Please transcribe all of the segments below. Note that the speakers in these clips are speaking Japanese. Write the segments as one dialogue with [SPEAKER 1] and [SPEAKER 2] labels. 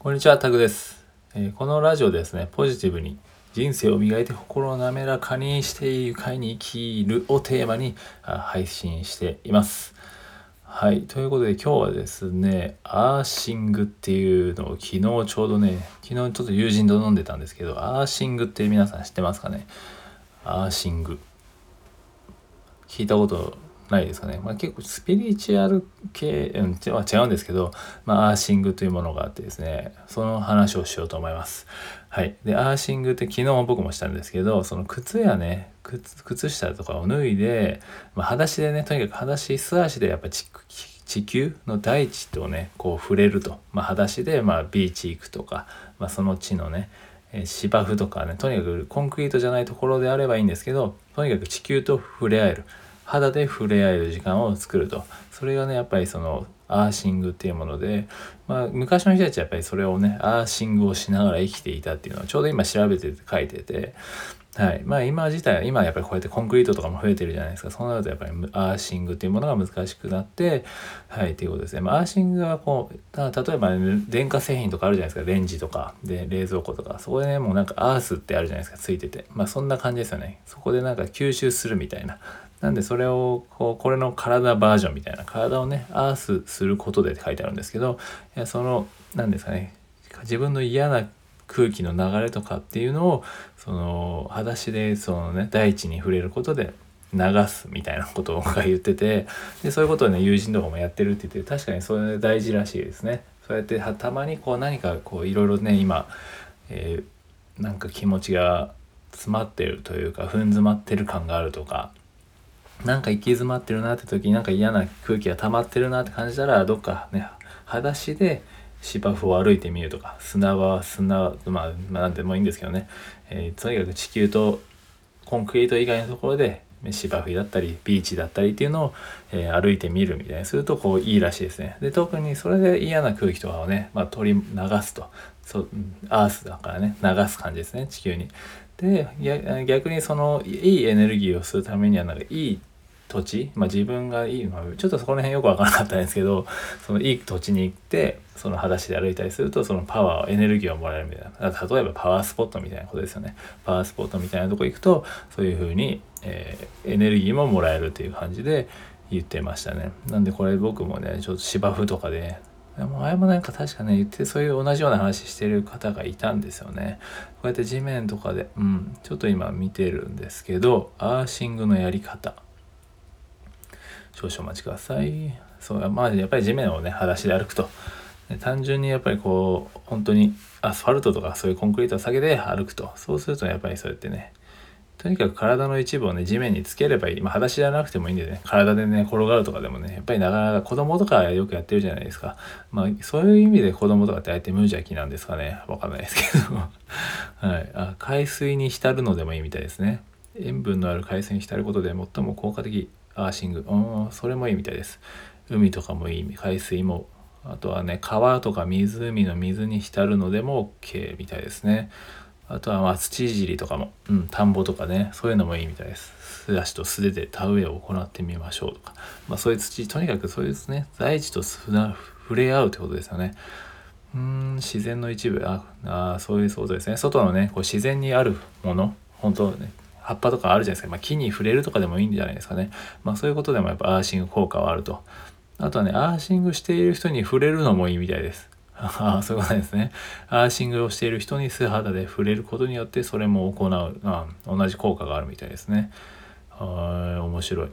[SPEAKER 1] こんにちは、タグです、えーこのラジオですね、ポジティブに人生を磨いて心を滑らかにして愉快に生きるをテーマにあ配信しています。はい、ということで今日はですね、アーシングっていうのを昨日ちょうどね、昨日ちょっと友人と飲んでたんですけど、アーシングって皆さん知ってますかね？アーシング。聞いたことないですかね。まあ、結構スピリチュアル系、うん、は違うんですけど、まあ、アーシングというものがあってですね、その話をしようと思います。はい。で、アーシングって昨日僕もしたんですけど、その靴やね、靴靴下とかを脱いで、まあ、裸足でね、とにかく裸足、素足でやっぱ地地球の大地とね、こう触れると。まあ、裸足で、まあ、ビーチ行くとか、まあ、その地のね、芝生とかねとにかくコンクリートじゃないところであればいいんですけどとにかく地球と触れ合える肌で触れ合える時間を作るとそれがねやっぱりそのアーシングっていうもので、まあ、昔の人たちはやっぱりそれをねアーシングをしながら生きていたっていうのをちょうど今調べてて書いててはい。まあ今自体は、今やっぱりこうやってコンクリートとかも増えてるじゃないですか。そうなるとやっぱりアーシングっていうものが難しくなって、はい、っていうことですね。まあアーシングはこう、例えば、ね、電化製品とかあるじゃないですか。レンジとか、で、冷蔵庫とか。そこでね、もうなんかアースってあるじゃないですか。ついてて。まあそんな感じですよね。そこでなんか吸収するみたいな。なんでそれをこうこれの体バージョンみたいな体をねアースすることでって書いてあるんですけどその何ですかね自分の嫌な空気の流れとかっていうのをその裸足でそのね大地に触れることで流すみたいなことを言っててでそういうことをね友人とかもやってるって言って確かにそれ大事らしいですね。そうやってたまにこう何かこういろいろね今、えーなんか気持ちが詰まってるというか踏ん詰まってる感があるとかなんか行き詰まってるなって時になんか嫌な空気が溜まってるなって感じたらどっかね裸足で芝生を歩いてみるとか砂は砂まあ、まあ、なんでもいいんですけどね、えーとにかく地球とコンクリート以外のところで芝生だったりビーチだったりっていうのを、えー歩いてみるみたいにするとこういいらしいですね。で特にそれで嫌な空気とかをね、まあ、取り流すとそうアースだからね流す感じですね地球に。で逆にそのいいエネルギーをするためにはなんかいい土地、まあ、自分がいい、まあ、ちょっとそこら辺よく分からなかったんですけどそのいい土地に行ってその裸足で歩いたりするとそのパワーエネルギーをもらえるみたいな。例えばパワースポットみたいなことですよね。パワースポットみたいなとこ行くとそういう風に、えーエネルギーももらえるっていう感じで言ってましたね。なんでこれ僕もねちょっと芝生とかで、でも前もなんか確かね言ってそういう同じような話してる方がいたんですよね。こうやって地面とかでうんちょっと今見てるんですけどアーシングのやり方。少々お待ちください。そうまあやっぱり地面をね裸足で歩くと。単純にやっぱりこう本当にアスファルトとかそういうコンクリートを下げて歩くと。そうするとやっぱりそうやってねとにかく体の一部をね地面につければいい、まあ、裸足じゃなくてもいいんでね。体でね転がるとかでもねやっぱりなかなか子供とかよくやってるじゃないですか。まあそういう意味で子供とかってあえて無邪気なんですかね。わかんないですけど。はい。あ海水に浸るのでもいいみたいですね。塩分のある海水に浸ることで最も効果的。アーシング。うんそれもいいみたいです。海とかもいい。海水も。あとはね川とか湖の水に浸るのでも OK みたいですね。あとはまあ土いじりとかも、うん、田んぼとかね。そういうのもいいみたいです。素足と素手で田植えを行ってみましょうとか。まあそういう土とにかくそういうですね大地と触れ合うってことですよね。うん自然の一部。ああそういうことですね。外のねこう自然にあるもの。本当ね葉っぱとかあるじゃないですか、まあ、木に触れるとかでもいいんじゃないですかね。まあそういうことでもやっぱアーシング効果はあると。あとはねアーシングしている人に触れるのもいいみたいです。ああそういうことですね。アーシングをしている人に素肌で触れることによってそれも行う。あ同じ効果があるみたいですね。はい面白い。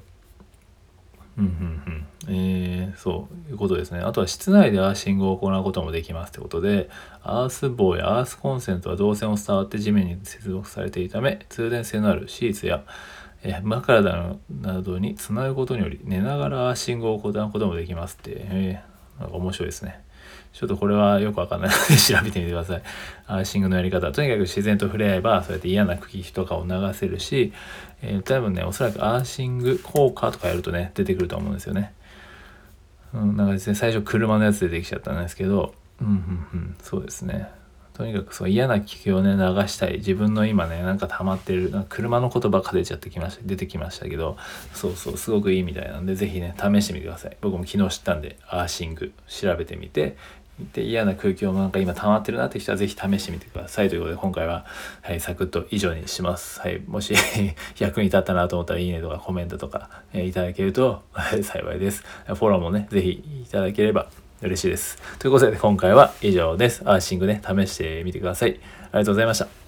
[SPEAKER 1] うんうんうん。えー、そういうことですねあとは室内でアーシングを行うこともできますってことでアース棒やアースコンセントは導線を伝わって地面に接続されているため通電性のあるシーツやえー枕などにつなぐことにより寝ながらアーシングを行うこともできますって、えーなんか面白いですねちょっとこれはよくわかんないので調べてみてください。アーシングのやり方。とにかく自然と触れ合えば、そうやって嫌な空気とかを流せるし、えー多分ね、おそらくアーシング効果とかやるとね、出てくると思うんですよね。うん、なんかですね、最初車のやつ出てきちゃったんですけど、うん、うん、うん、そうですね。とにかくそう嫌な気をね流したい自分の今ねなんか溜まってるなんか車のことばっか出ちゃってきました出てきましたけどそうそうすごくいいみたいなんで是非ね試してみてください僕も昨日知ったんでアーシング調べてみてで嫌な空気をなんか今溜まってるなって人は是非試してみてくださいということで今回は、はい、サクッと以上にします。はい、もし 役に立ったなと思ったらいいねとかコメントとか、えー、いただけると幸いです。フォローもね、是非いただければ嬉しいです。ということで今回は以上です。アーシングね、試してみてください。ありがとうございました。